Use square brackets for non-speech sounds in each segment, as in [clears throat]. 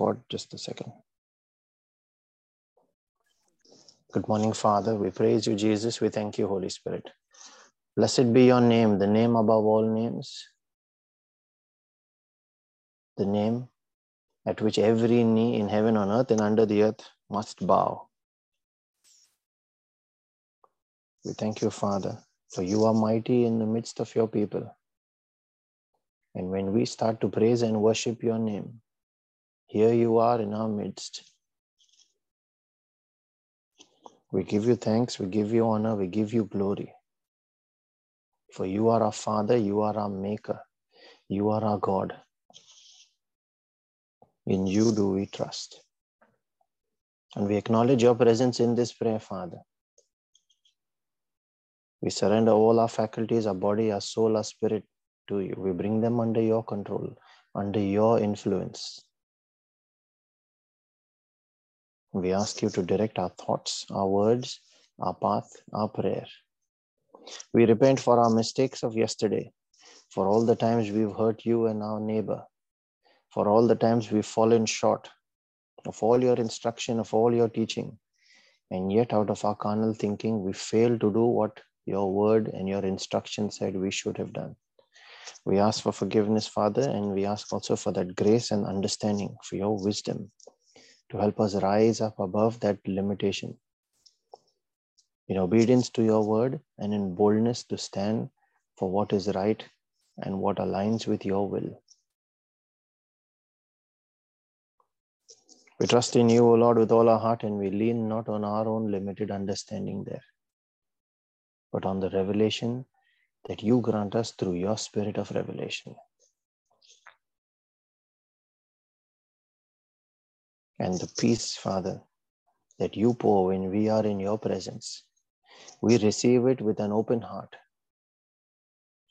record. Just a second. Good morning, Father. We praise you, Jesus. We thank you, Holy Spirit. Blessed be your name, the name above all names, the name at which every knee in heaven, on earth, and under the earth must bow. We thank you, Father, for you are mighty in the midst of your people. And when we start to praise and worship your name, here you are in our midst. We give you thanks, we give you honor, we give you glory. For you are our Father, you are our Maker, you are our God. In you do we trust. And we acknowledge your presence in this prayer, Father. We surrender all our faculties, our body, our soul, our spirit to you. We bring them under your control, under your influence. We ask you to direct our thoughts, our words, our path, our prayer. We repent for our mistakes of yesterday, for all the times we've hurt you and our neighbor, for all the times we've fallen short of all your instruction, of all your teaching. And yet, out of our carnal thinking, we fail to do what your word and your instruction said we should have done. We ask for forgiveness, Father, and we ask also for that grace and understanding, for your wisdom to help us rise up above that limitation. In obedience to your word and in boldness to stand for what is right and what aligns with your will. We trust in you, O Lord, with all our heart, and we lean not on our own limited understanding there, but on the revelation that you grant us through your spirit of revelation. And the peace, Father, that you pour when we are in your presence, we receive it with an open heart.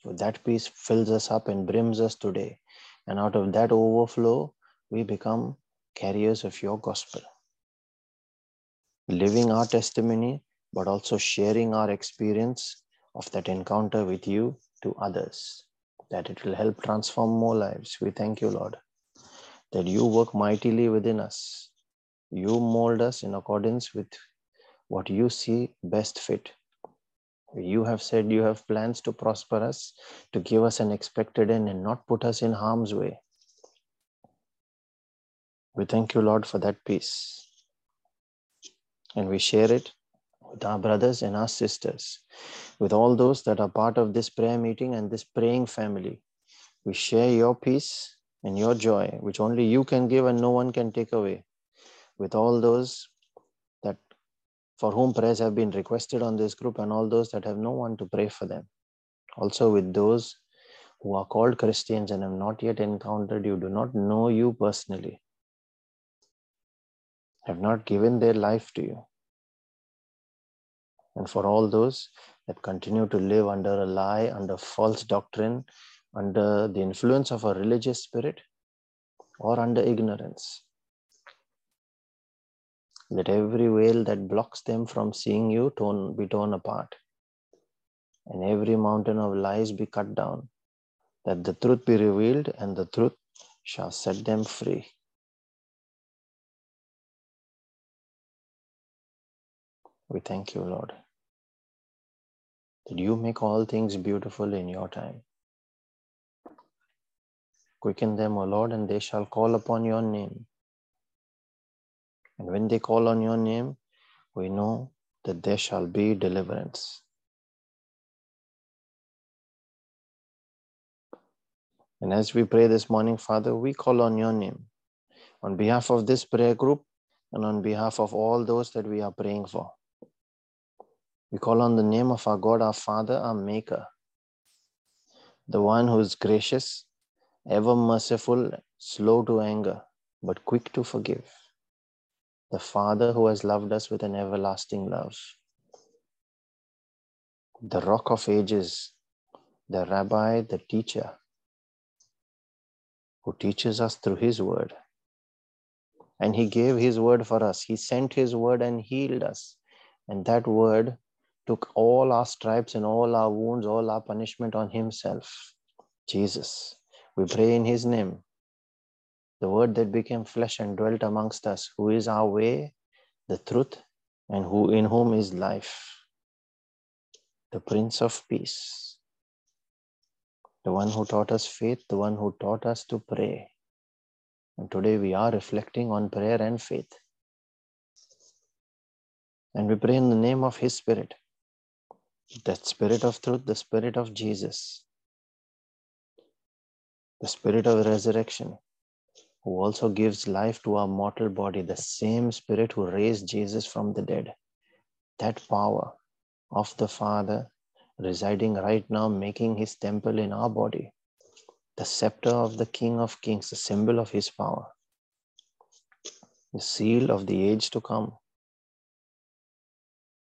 For that peace fills us up and brims us today. And out of that overflow, we become carriers of your gospel, living our testimony, but also sharing our experience of that encounter with you to others, that it will help transform more lives. We thank you, Lord, that you work mightily within us. You mold us in accordance with what you see best fit. You have said you have plans to prosper us, to give us an expected end, and not put us in harm's way. We thank you, Lord, for that peace. And we share it with our brothers and our sisters, with all those that are part of this prayer meeting and this praying family. We share your peace and your joy, which only you can give and no one can take away, with all those that for whom prayers have been requested on this group and all those that have no one to pray for them. Also, with those who are called Christians and have not yet encountered you, do not know you personally, have not given their life to you and for all those that continue to live under a lie, under false doctrine, under the influence of a religious spirit, or under ignorance. Let every veil that blocks them from seeing you torn, be torn apart, and every mountain of lies be cut down, that the truth be revealed, and the truth shall set them free. We thank you, Lord, that you make all things beautiful in your time. Quicken them, O Lord, and they shall call upon your name. And when they call on your name, we know that there shall be deliverance. And as we pray this morning, Father, we call on your name on behalf of this prayer group and on behalf of all those that we are praying for. We call on the name of our God, our Father, our Maker, the one who is gracious, ever merciful, slow to anger, but quick to forgive, the Father who has loved us with an everlasting love, the rock of ages, the rabbi, the teacher, who teaches us through his word. And he gave his word for us. He sent his word and healed us. And that word took all our stripes and all our wounds, all our punishment on himself. Jesus. We pray in his name. The word that became flesh and dwelt amongst us, who is our way, the truth, and who in whom is life, the Prince of Peace, the one who taught us faith, the one who taught us to pray. And today we are reflecting on prayer and faith. And we pray in the name of His Spirit, that Spirit of truth, the Spirit of Jesus, the Spirit of resurrection, who also gives life to our mortal body, the same Spirit who raised Jesus from the dead. That power of the Father residing right now, making his temple in our body, the scepter of the King of Kings, the symbol of his power, the seal of the age to come.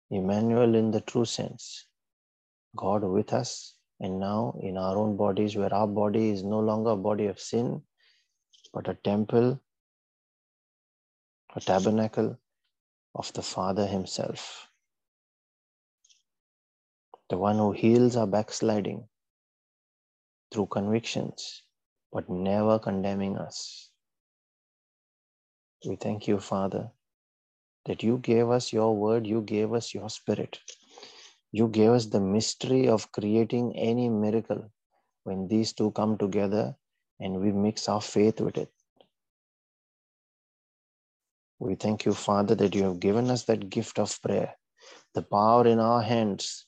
Emmanuel in the true sense, God with us, and now in our own bodies, where our body is no longer a body of sin, but a temple, a tabernacle of the Father Himself. The one who heals our backsliding through convictions, but never condemning us. We thank you, Father, that you gave us your word, you gave us your spirit. You gave us the mystery of creating any miracle when these two come together and we mix our faith with it. We thank you, Father, that you have given us that gift of prayer, the power in our hands,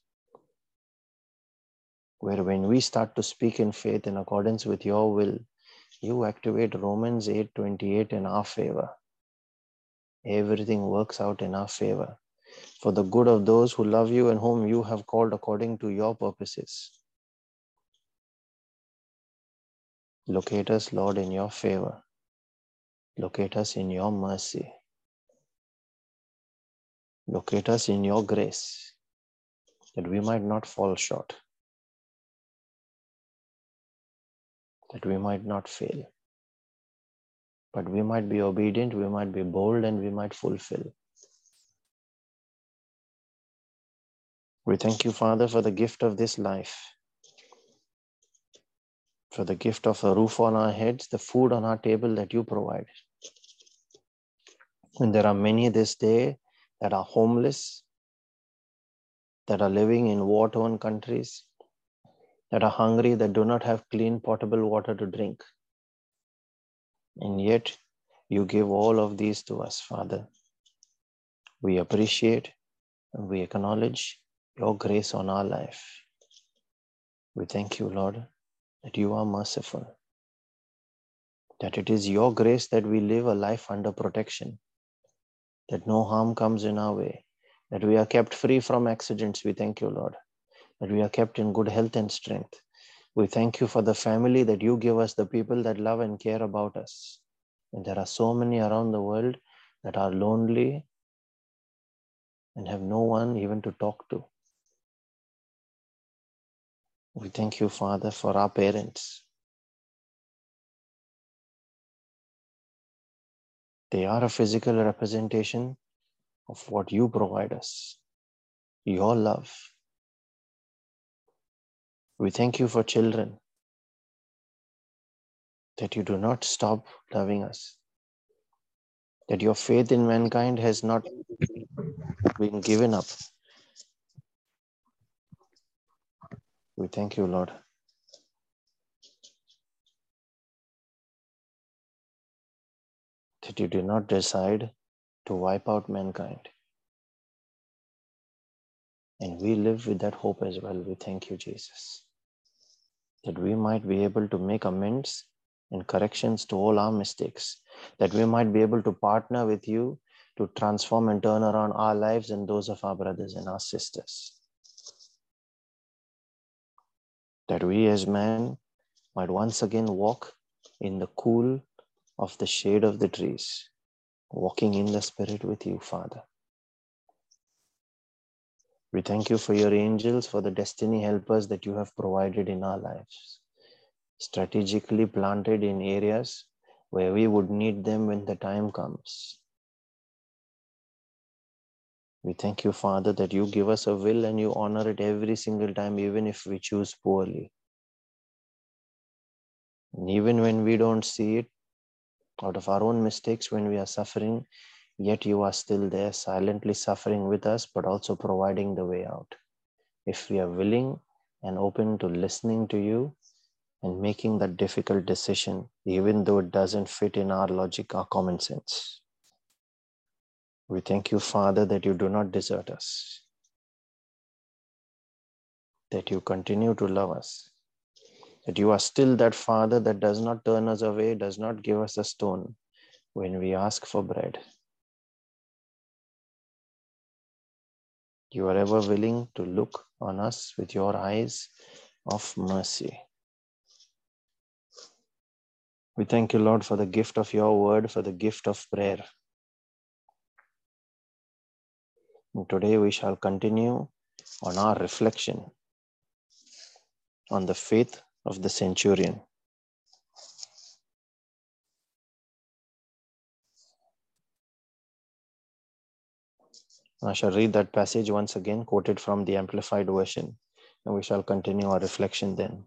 where when we start to speak in faith in accordance with your will, you activate Romans 8:28 in our favor. Everything works out in our favor for the good of those who love you and whom you have called according to your purposes. Locate us, Lord, in your favor. Locate us in your mercy. Locate us in your grace that we might not fall short, that we might not fail, but we might be obedient, we might be bold, and we might fulfill. We thank you, Father, for the gift of this life for the gift of a roof on our heads, the food on our table that you provide. And there are many this day that are homeless, that are living in war torn countries, that are hungry, that do not have clean potable water to drink. And yet, you give all of these to us, Father. We appreciate and we acknowledge your grace on our life. We thank you, Lord, that you are merciful, that it is your grace that we live a life under protection, that no harm comes in our way, that we are kept free from accidents. We thank you, Lord, that we are kept in good health and strength. We thank you for the family that you give us, the people that love and care about us. And there are so many around the world that are lonely and have no one even to talk to. We thank you, Father, for our parents. They are a physical representation of what you provide us, your love. We thank you for children, that you do not stop loving us, that your faith in mankind has not been given up. We thank you, Lord. That you did not decide to wipe out mankind. And we live with that hope as well. We thank you, Jesus. That we might be able to make amends and corrections to all our mistakes. That we might be able to partner with you to transform and turn around our lives and those of our brothers and our sisters that we as men might once again walk in the cool of the shade of the trees, walking in the Spirit with you, Father. We thank you for your angels, for the destiny helpers that you have provided in our lives, strategically planted in areas where we would need them when the time comes. We thank you, Father, that you give us a will and you honor it every single time, even if we choose poorly. And even when we don't see it, out of our own mistakes when we are suffering, yet you are still there, silently suffering with us, but also providing the way out. If we are willing and open to listening to you and making that difficult decision, even though it doesn't fit in our logic or common sense. We thank you, Father, that you do not desert us, that you continue to love us, that you are still that Father that does not turn us away, does not give us a stone when we ask for bread. You are ever willing to look on us with your eyes of mercy. We thank you, Lord, for the gift of your word, for the gift of prayer. Today we shall continue on our reflection on the faith of the centurion. I shall read that passage once again, quoted from the Amplified Version, and we shall continue our reflection then.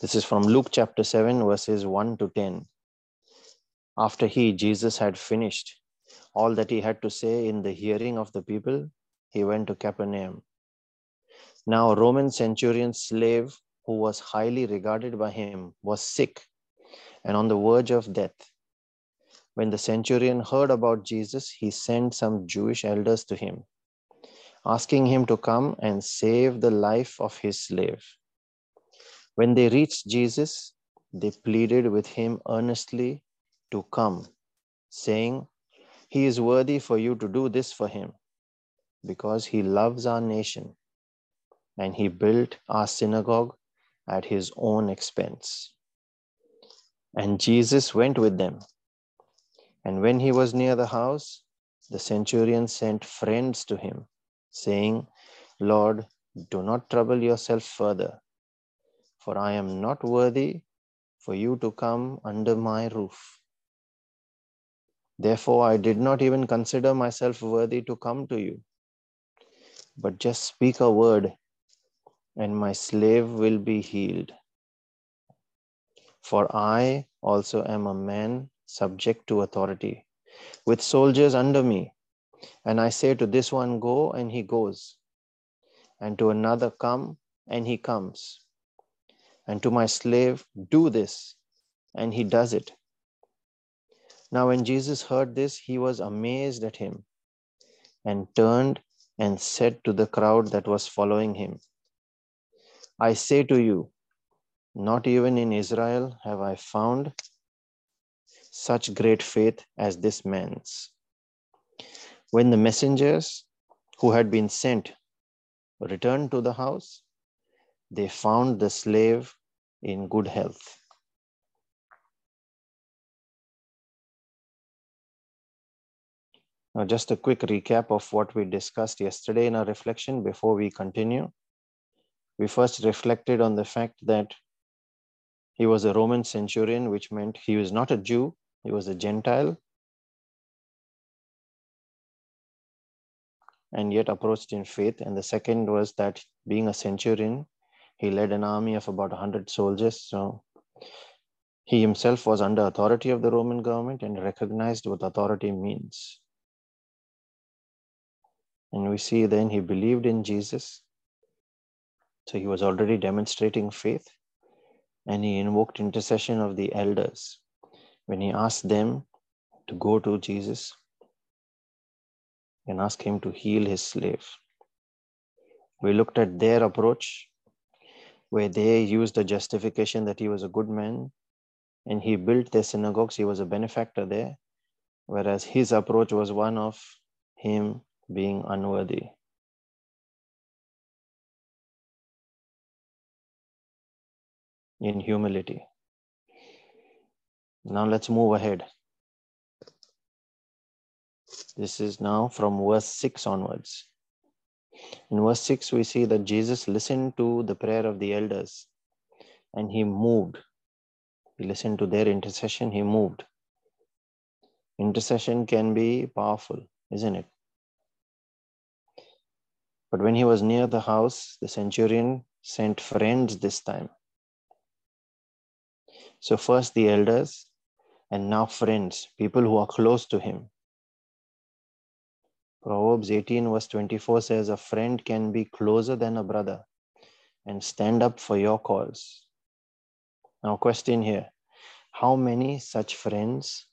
This is from Luke chapter 7, verses 1 to 10. After he, Jesus, had finished all that he had to say in the hearing of the people, he went to Capernaum. Now, a Roman centurion slave who was highly regarded by him was sick and on the verge of death. When the centurion heard about Jesus, he sent some Jewish elders to him, asking him to come and save the life of his slave. When they reached Jesus, they pleaded with him earnestly to come, saying, He is worthy for you to do this for him, because he loves our nation, and he built our synagogue at his own expense. And Jesus went with them and when he was near the house, the centurion sent friends to him, saying, Lord, do not trouble yourself further, for I am not worthy for you to come under my roof. Therefore, I did not even consider myself worthy to come to you. But just speak a word, and my slave will be healed. For I also am a man subject to authority, with soldiers under me. And I say to this one, Go, and he goes, and to another, Come, and he comes, and to my slave, Do this, and he does it. Now, when Jesus heard this, he was amazed at him and turned and said to the crowd that was following him, I say to you, not even in Israel have I found such great faith as this man's. When the messengers who had been sent returned to the house, they found the slave in good health. Now, just a quick recap of what we discussed yesterday in our reflection before we continue. We first reflected on the fact that he was a Roman centurion, which meant he was not a Jew, he was a Gentile and yet approached in faith. And the second was that being a centurion, he led an army of about 100 soldiers. So he himself was under authority of the Roman government and recognized what authority means. And we see then he believed in Jesus. So he was already demonstrating faith and he invoked intercession of the elders when he asked them to go to Jesus and ask him to heal his slave. We looked at their approach, where they used the justification that he was a good man and he built their synagogues, he was a benefactor there, whereas his approach was one of him being unworthy. In humility. Now let's move ahead. This is now from verse 6 onwards. In verse 6, we see that Jesus listened to the prayer of the elders and he moved. He listened to their intercession, he moved. Intercession can be powerful, isn't it? But when he was near the house, the centurion sent friends this time. So, first the elders, and now friends, people who are close to him. Proverbs 18, verse 24 says, A friend can be closer than a brother and stand up for your cause. Now, question here How many such friends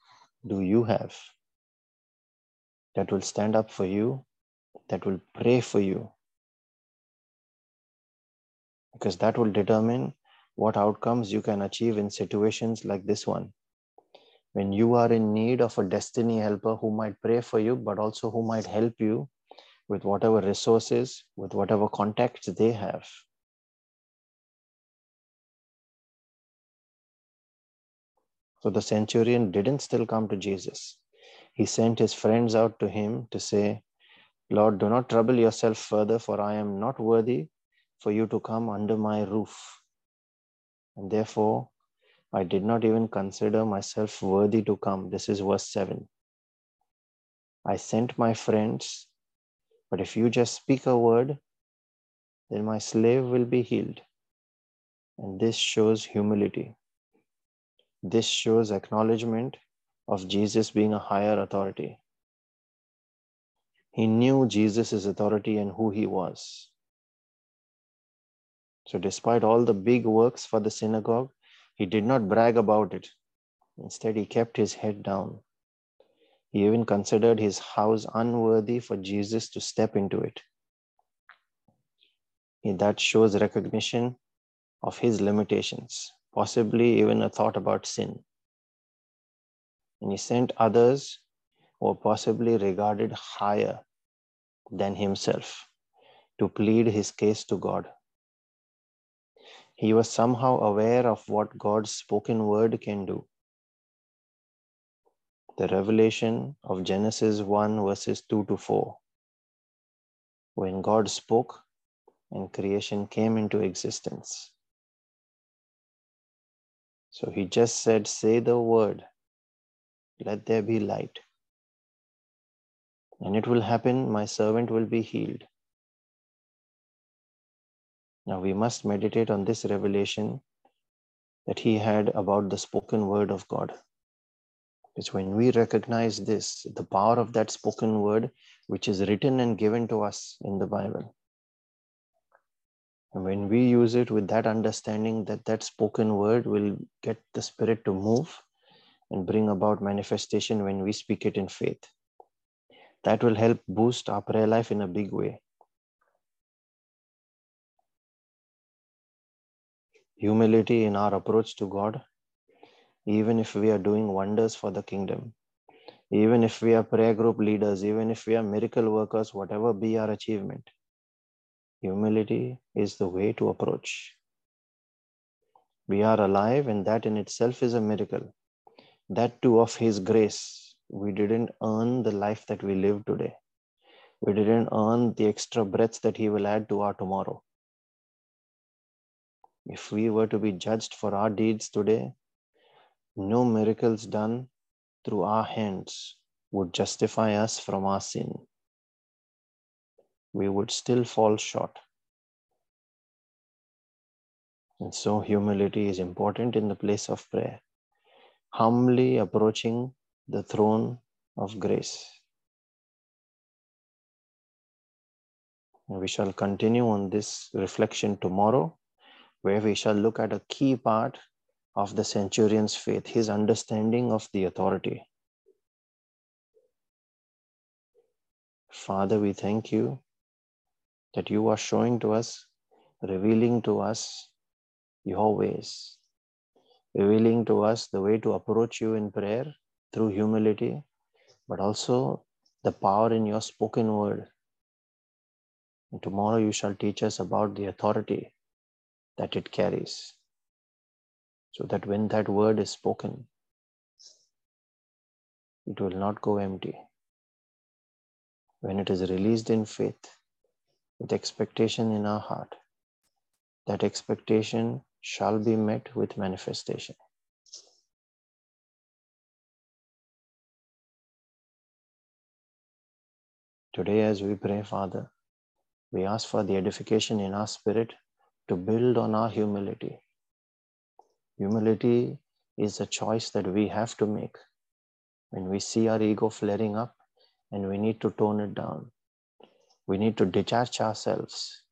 do you have that will stand up for you, that will pray for you? Because that will determine what outcomes you can achieve in situations like this one when you are in need of a destiny helper who might pray for you, but also who might help you with whatever resources, with whatever contacts they have. So the centurion didn't still come to Jesus. He sent his friends out to him to say, Lord, do not trouble yourself further, for I am not worthy for you to come under my roof. And therefore, I did not even consider myself worthy to come. This is verse 7. I sent my friends, but if you just speak a word, then my slave will be healed. And this shows humility. This shows acknowledgement of Jesus being a higher authority. He knew Jesus' authority and who he was. So, despite all the big works for the synagogue, he did not brag about it. Instead, he kept his head down. He even considered his house unworthy for Jesus to step into it. That shows recognition of his limitations, possibly even a thought about sin. And he sent others were possibly regarded higher than himself to plead his case to God. He was somehow aware of what God's spoken word can do. The revelation of Genesis 1, verses 2 to 4. When God spoke and creation came into existence. So he just said, Say the word, let there be light. And it will happen, my servant will be healed. Now we must meditate on this revelation that he had about the spoken word of God. It's when we recognize this, the power of that spoken word, which is written and given to us in the Bible. And when we use it with that understanding that that spoken word will get the Spirit to move and bring about manifestation when we speak it in faith, that will help boost our prayer life in a big way. humility in our approach to God, even if we are doing wonders for the kingdom, even if we are prayer group leaders, even if we are miracle workers, whatever be our achievement, humility is the way to approach. We are alive, and that in itself is a miracle. That too of His grace. We didn't earn the life that we live today. We didn't earn the extra breaths that He will add to our tomorrow. If we were to be judged for our deeds today, no miracles done through our hands would justify us from our sin. We would still fall short. And so, humility is important in the place of prayer. Humbly approaching the throne of grace. We shall continue on this reflection tomorrow where we shall look at a key part of the centurion's faith, his understanding of the authority. Father, we thank you that you are showing to us, revealing to us your ways, revealing to us the way to approach you in prayer through humility, but also the power in your spoken word. And tomorrow you shall teach us about the authority that it carries. So that when that word is spoken, it will not go empty. When it is released in faith, with expectation in our heart, that expectation shall be met with manifestation. Today, as we pray, Father, we ask for the edification in our spirit to build on our humility. Humility is a choice that we have to make. When we see our ego flaring up and we need to tone it down, we need to detach ourselves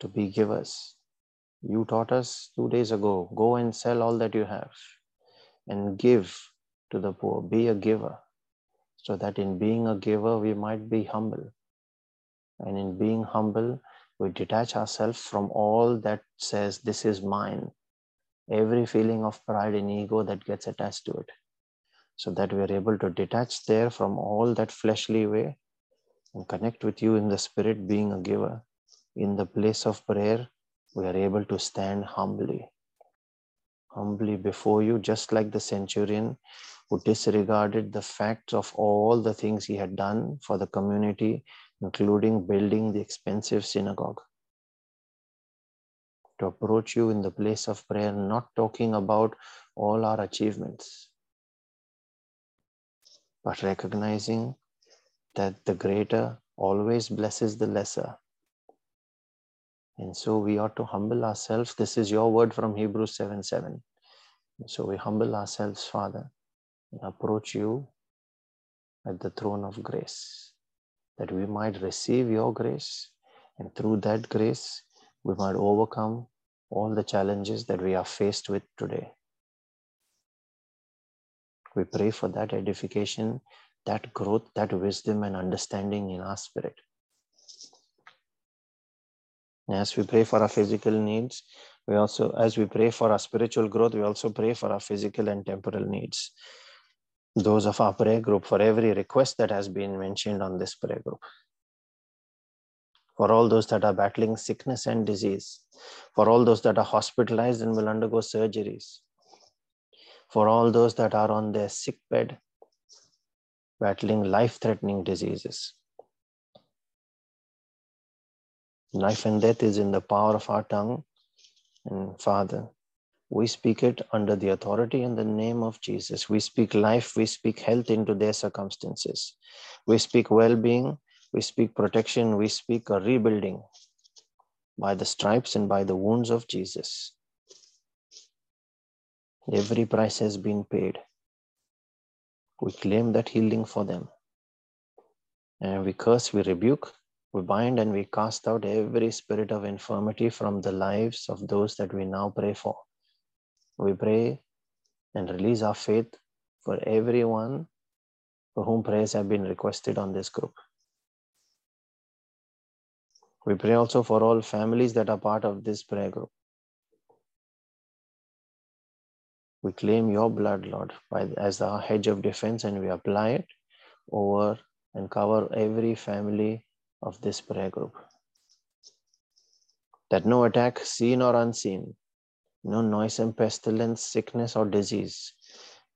to be givers. You taught us two days ago go and sell all that you have and give to the poor. Be a giver so that in being a giver, we might be humble. And in being humble, we detach ourselves from all that says, This is mine. Every feeling of pride and ego that gets attached to it. So that we are able to detach there from all that fleshly way and connect with you in the spirit, being a giver. In the place of prayer, we are able to stand humbly, humbly before you, just like the centurion who disregarded the facts of all the things he had done for the community, including building the expensive synagogue. To approach you in the place of prayer, not talking about all our achievements, but recognizing that the greater always blesses the lesser. And so we ought to humble ourselves. This is your word from Hebrews 7 7. So we humble ourselves, Father, approach you at the throne of grace, that we might receive your grace, and through that grace, we might overcome all the challenges that we are faced with today. We pray for that edification, that growth, that wisdom and understanding in our spirit. As we pray for our physical needs, we also, as we pray for our spiritual growth, we also pray for our physical and temporal needs. Those of our prayer group, for every request that has been mentioned on this prayer group. For all those that are battling sickness and disease, for all those that are hospitalized and will undergo surgeries, for all those that are on their sick bed, battling life threatening diseases. Life and death is in the power of our tongue. And Father, we speak it under the authority and the name of Jesus. We speak life, we speak health into their circumstances. We speak well being, we speak protection, we speak a rebuilding by the stripes and by the wounds of Jesus. Every price has been paid. We claim that healing for them. And we curse, we rebuke, we bind, and we cast out every spirit of infirmity from the lives of those that we now pray for. We pray and release our faith for everyone for whom prayers have been requested on this group. We pray also for all families that are part of this prayer group. We claim your blood, Lord, by, as our hedge of defense, and we apply it over and cover every family of this prayer group. That no attack, seen or unseen, no noisome pestilence, sickness, or disease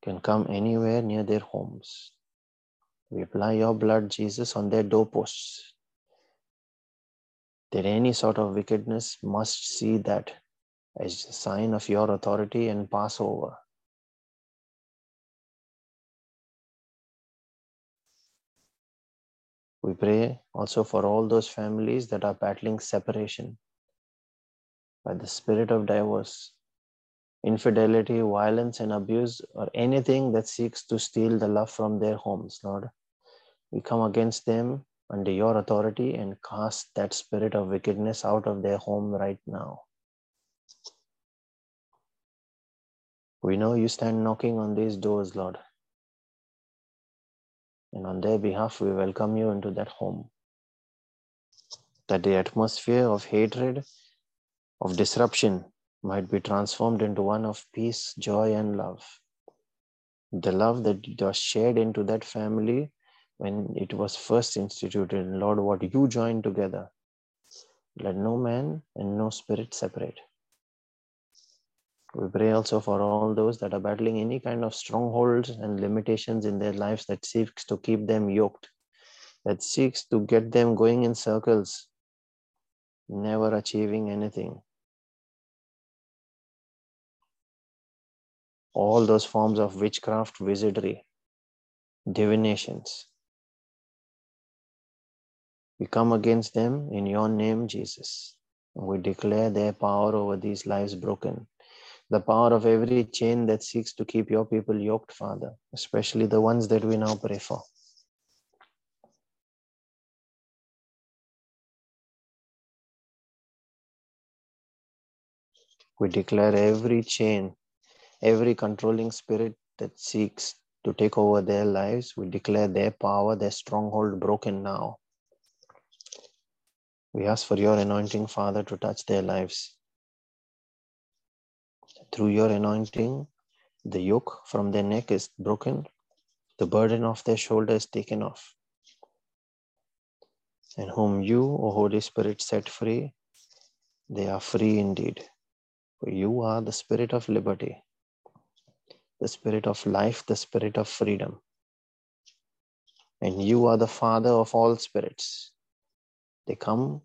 can come anywhere near their homes. We apply your blood, Jesus, on their doorposts. That any sort of wickedness must see that as a sign of your authority and pass over. We pray also for all those families that are battling separation by the spirit of divorce, infidelity, violence, and abuse, or anything that seeks to steal the love from their homes, Lord. We come against them under your authority and cast that spirit of wickedness out of their home right now. We know you stand knocking on these doors, Lord. And on their behalf, we welcome you into that home. That the atmosphere of hatred, of disruption, might be transformed into one of peace, joy, and love. The love that was shared into that family when it was first instituted. Lord, what you joined together, let no man and no spirit separate. We pray also for all those that are battling any kind of strongholds and limitations in their lives that seeks to keep them yoked, that seeks to get them going in circles, never achieving anything. All those forms of witchcraft, wizardry, divinations. We come against them in your name, Jesus. We declare their power over these lives broken the power of every chain that seeks to keep your people yoked, Father, especially the ones that we now pray for. We declare every chain, every controlling spirit that seeks to take over their lives, we declare their power, their stronghold broken now. We ask for your anointing, Father, to touch their lives. Through your anointing, the yoke from their neck is broken, the burden off their shoulder is taken off. And whom you, O Holy Spirit, set free, they are free indeed. For you are the Spirit of liberty, the Spirit of life, the Spirit of freedom. And you are the Father of all spirits. They come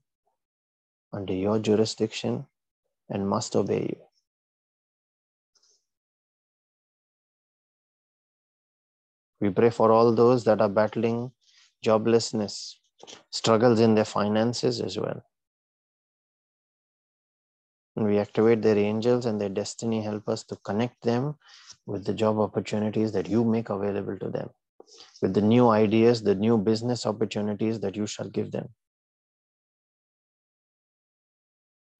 under your jurisdiction and must obey you. We pray for all those that are battling joblessness, struggles in their finances as well. We activate their angels and their destiny help us to connect them with the job opportunities that you make available to them, with the new ideas, the new business opportunities that you shall give them.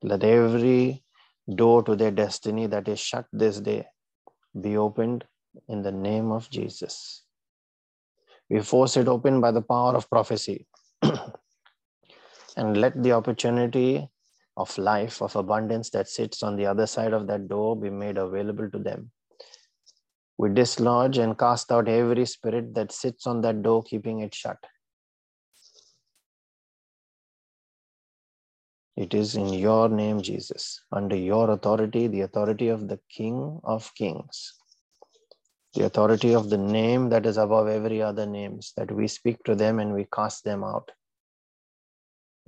Let every door to their destiny that is shut this day be opened in the name of Jesus. We force it open by the power of prophecy. [clears throat] and let the opportunity of life, of abundance that sits on the other side of that door be made available to them. We dislodge and cast out every spirit that sits on that door, keeping it shut. It is in your name, Jesus, under your authority, the authority of the King of Kings, the authority of the name that is above every other names, that we speak to them and we cast them out.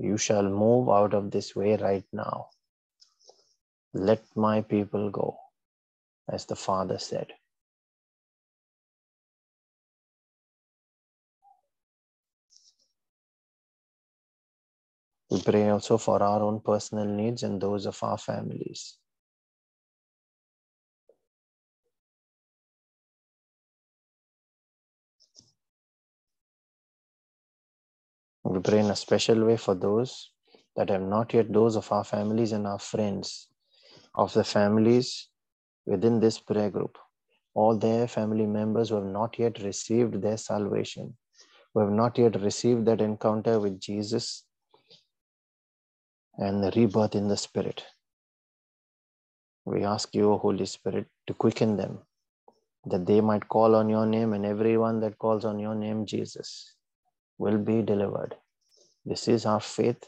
You shall move out of this way right now. Let my people go, as the Father said. We pray also for our own personal needs and those of our families. We pray in a special way for those that have not yet, those of our families and our friends, of the families within this prayer group, all their family members who have not yet received their salvation, who have not yet received that encounter with Jesus and the rebirth in the Spirit. We ask you, Holy Spirit, to quicken them, that they might call on your name, and everyone that calls on your name, Jesus, will be delivered. This is our faith.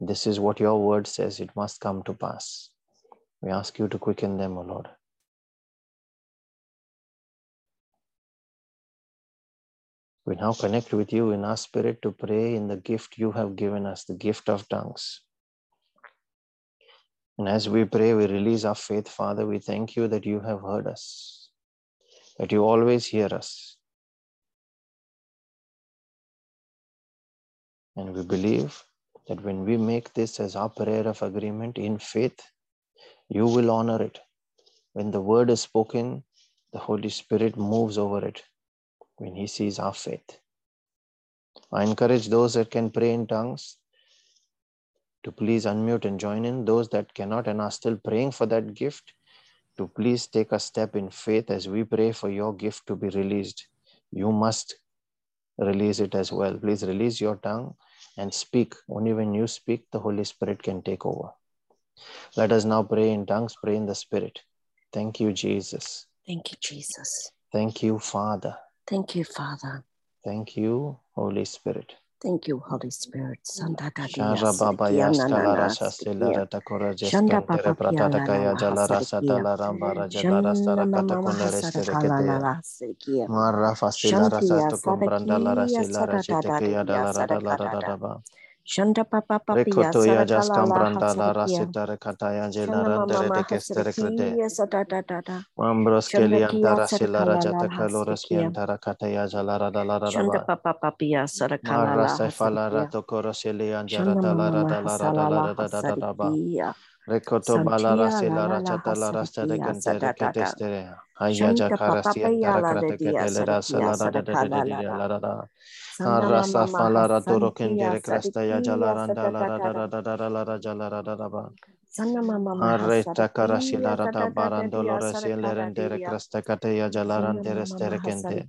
This is what your word says. It must come to pass. We ask you to quicken them, O Lord. We now connect with you in our spirit to pray in the gift you have given us, the gift of tongues. And as we pray, we release our faith, Father. We thank you that you have heard us, that you always hear us. And we believe that when we make this as our prayer of agreement in faith, you will honor it. When the word is spoken, the Holy Spirit moves over it when he sees our faith. I encourage those that can pray in tongues to please unmute and join in. Those that cannot and are still praying for that gift, to please take a step in faith as we pray for your gift to be released. You must release it as well. Please release your tongue and speak. Only when you speak, the Holy Spirit can take over. Let us now pray in tongues, pray in the Spirit. Thank you, Jesus. Thank you, Jesus. Thank you, Father. Thank you, Father. Thank you, Holy Spirit. Thank you, Holy Spirit. Santa Shara Baba Yaskala Rasa Sila Takora Jeskan Tere Pratata Kaya Jala Rasa Dala Ramba Rajada Rasta Rakata Kundare Stereketea Mara Fasila Rasa Tukum Brandala Rasila Rajitekeya Dala Rada Rada Rada Shanda papa papa ya sadadada. reketestere. Haya Shanta jakara papa siya ya la tarakata de dia ketele da sadakia sala da da da da da sadakala da la la. la da da. Rasa mama falara mahasantia kendere krasta ya jala sadikia randa la da da sadadada. da da da da la da jala da da da ba. Sanda mama Harreta karashila mahasarikia rata sadadada barando dia lore sadakala silerendere dia. krasta kate ya jala Shanda randere mama stere kente.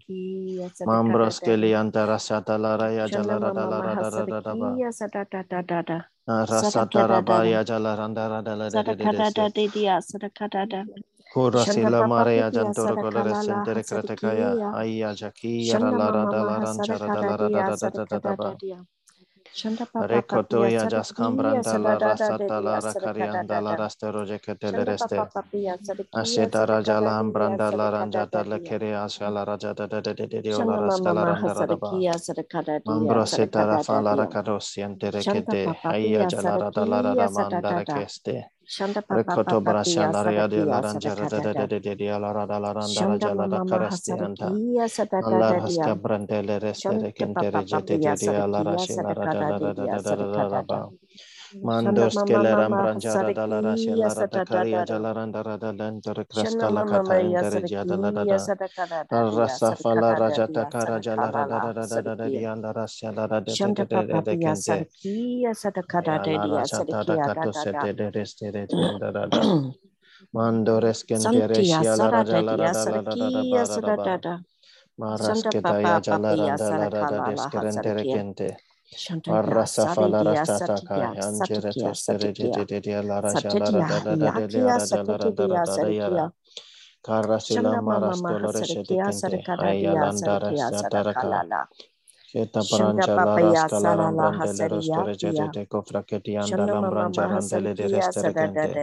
Mambros sadakada. kelianta rasata lara ya Shanda jala da da la da da da da da ba. mahasarikia sadadada. Rasata raba ya jala randa ra da la Kurasila Maria Jantoro Colores Centere Cratacaya, Aya Jakia, Lara Dalaran Charadalara Dadadadaba. Recotoya Jascambranta Lara Satalara Carianda Lara Steroje Catelereste. Asetara Jalam Branda Laranja Dalla Keria Salara Jadadadadio Lara Stalaranda Radaba. Mambro Setara Falara Carosiente Recete, Aya Jalara Dalara Mandara Keste. Rekoto papa pia Brashandaria de sadakia Laranja da da da. da da da Lara Dalaranda Shanda Rajala da mama maha Allah haska brandele restere Shanta kentere papa jete papaya jete ala sadakia rashi la ra da sadakada da da da da da da. da Mandos keleram branjara dalara shelara takaria jalaran darada dan terkrasta la kataran daraja dalara rasa fala raja takara jalara darada darada dian darada shelara darada darada kente. Mandores kentere shelara jalara darada darada Maras ketaya jalara darada darada deskerente kente. Karasula maras dolores de ayalandara sataraka, Eta paranja la rascala lambrande le rostore jete de cofra que ti anda lambranja randele de restere gente.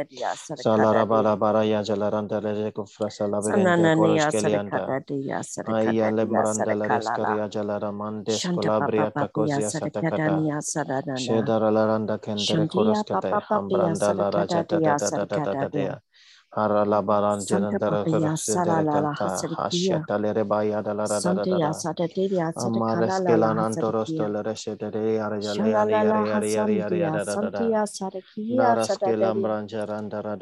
Bara ya jala randele de cofra sala ko colas que le anda. Ya le branda la rescari ya jala ramande scolabria tacosia satacata. Shedara la randa kendere colas que te hambranda la rajata da da da da. Aralabaran Jerandara Hashia Talerebaya Dalara Amares Kelan Antoros Tolereshe Naras Kelam Ranjarandara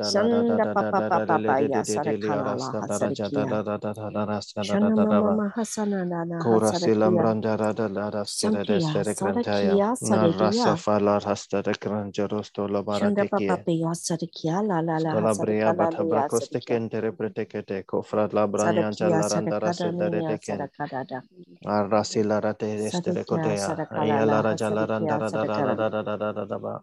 Kurasilam Randara Dalara Narasa Falar Hasta Kranjaros Tolobara Calabria Sabracostic and Terepretecate, Cofra Labrania, Jalarandara Sederetecan, Arrasilara Teresterecotea, Ayala Jalarandara Daba.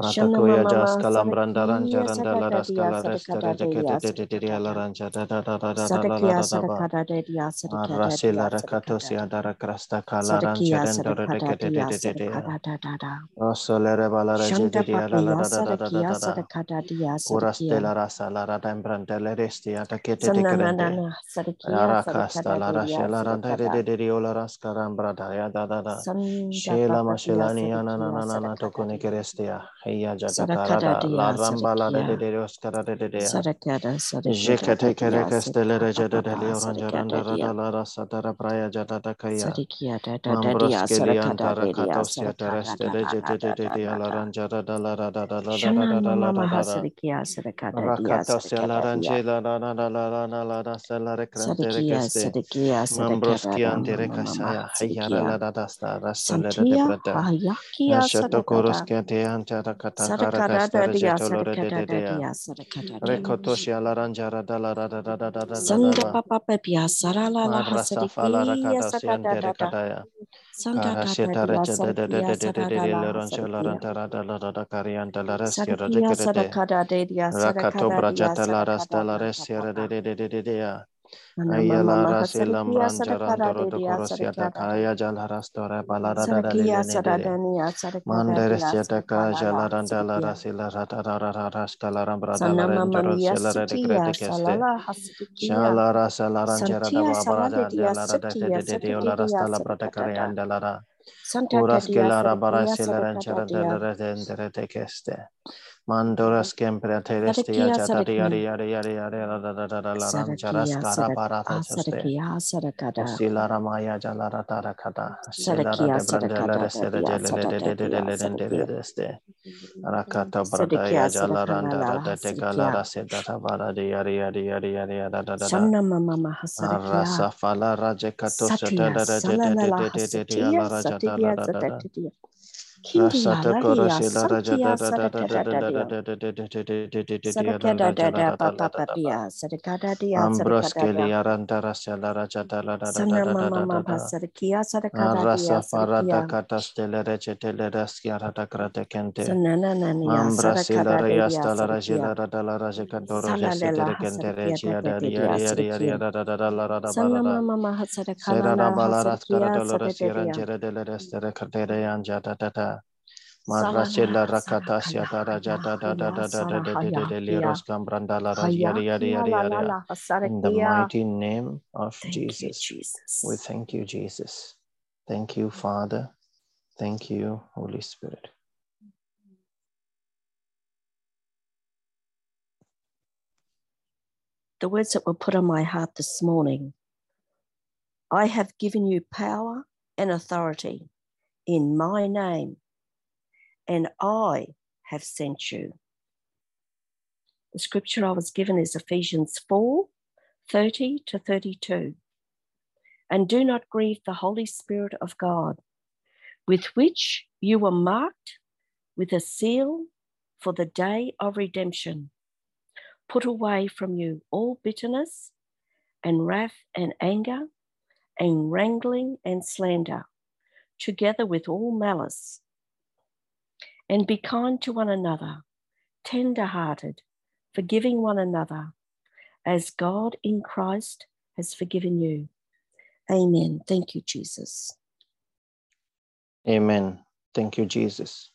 Ratakoya jaskala brandaran jaranda la raskala restare jakete de de de la ranja da da da da da da la da ba rasila rakato si andara krasta kala ranja dendo de de de de de rasolere bala ranja de de la la da da da da da uraste la rasa la rada embrandele resti atakete de grande rakasta la rasela randa de de de de la raskara embrada ya da da da na na na na na tokone kerestia Heya jata Sadakada karada la Dia ramba la de de Sadakia de oskara de de de ya. Sadakada Sadakada Jekete kere kestele Sadakapa reje de de le oranja randa rada la rasa praya da kaya. Mambros antara tereste de de de la ranja rada la rada da la da da Shana da da la mama da da da. mahasadikia sadakada dia Rakatosia la sadakada dia. ranje la la la la la la la la la la la recrante Sadikia rekeste. sadikia sadakada antere mama mama kasaya hayara la da da sta rastolere de Santia brada. hayakia Ashato sadakada. koroski ante antara de de Santa papa pepia sarala la hasadikia sakadada. Santa papa sarala sarala sarala sarala sarala Ayala Rasila Manjara Dorodokoros Yataka Yajal Harastora Balarada Mandaris Yataka Jalaranda Larasila Ratarara Mandoras Kempra Terestia Jataria Laranjaras Karaparata Sila Ramaya Jalara Tarakata Sila Rakata Rakata Bradaya Jalaranda Tegalara Sedata Varadia Ria Ria Ria Sanna Mama Hasara ah, Safala Rajekato Satya Sanna Lahasatia Satya Satya Sera Marrachella rakata siata raja da da da da da da da da da da liros cambranda la raj Haya, yari yari Kia, yari la, yari. la, yari. la, In the mighty name of Thank you, Jesus. Jesus. We thank you, Jesus. Thank you, Father. Thank you, Holy Spirit. The words that were put on my heart this morning I have given you power and authority in my name, and I have sent you. The scripture I was given is Ephesians 4 30 to 32. And do not grieve the Holy Spirit of God, with which you were marked with a seal for the day of redemption. Put away from you all bitterness and wrath and anger and wrangling and slander, together with all malice. And be kind to one another, tender hearted, forgiving one another, as God in Christ has forgiven you. Amen. Thank you, Jesus. Amen. Thank you, Jesus.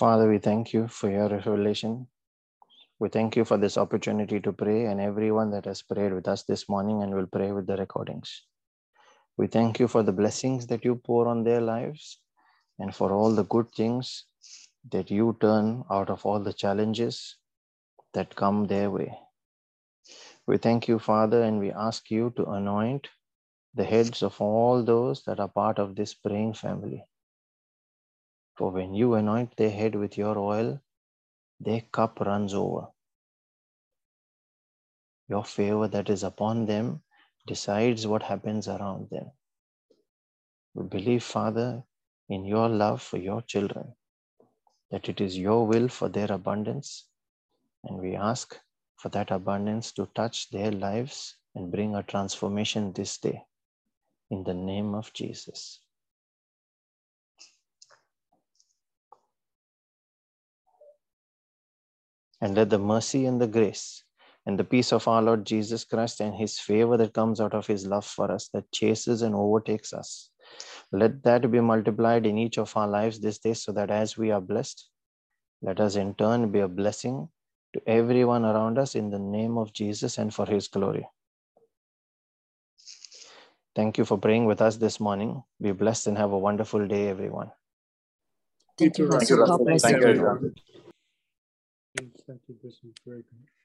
Father, we thank you for your revelation. We thank you for this opportunity to pray and everyone that has prayed with us this morning and will pray with the recordings. We thank you for the blessings that you pour on their lives and for all the good things that you turn out of all the challenges that come their way. We thank you, Father, and we ask you to anoint the heads of all those that are part of this praying family. For when you anoint their head with your oil, their cup runs over. Your favor that is upon them decides what happens around them. We believe, Father, in your love for your children, that it is your will for their abundance, and we ask for that abundance to touch their lives and bring a transformation this day. In the name of Jesus. And let the mercy and the grace and the peace of our Lord Jesus Christ and his favor that comes out of his love for us, that chases and overtakes us, let that be multiplied in each of our lives this day, so that as we are blessed, let us in turn be a blessing to everyone around us in the name of Jesus and for his glory. Thank you for praying with us this morning. Be blessed and have a wonderful day, everyone. Thank you, Thank Russell. you, God Russell. bless Thank you. Thank you, Bishop. Very good.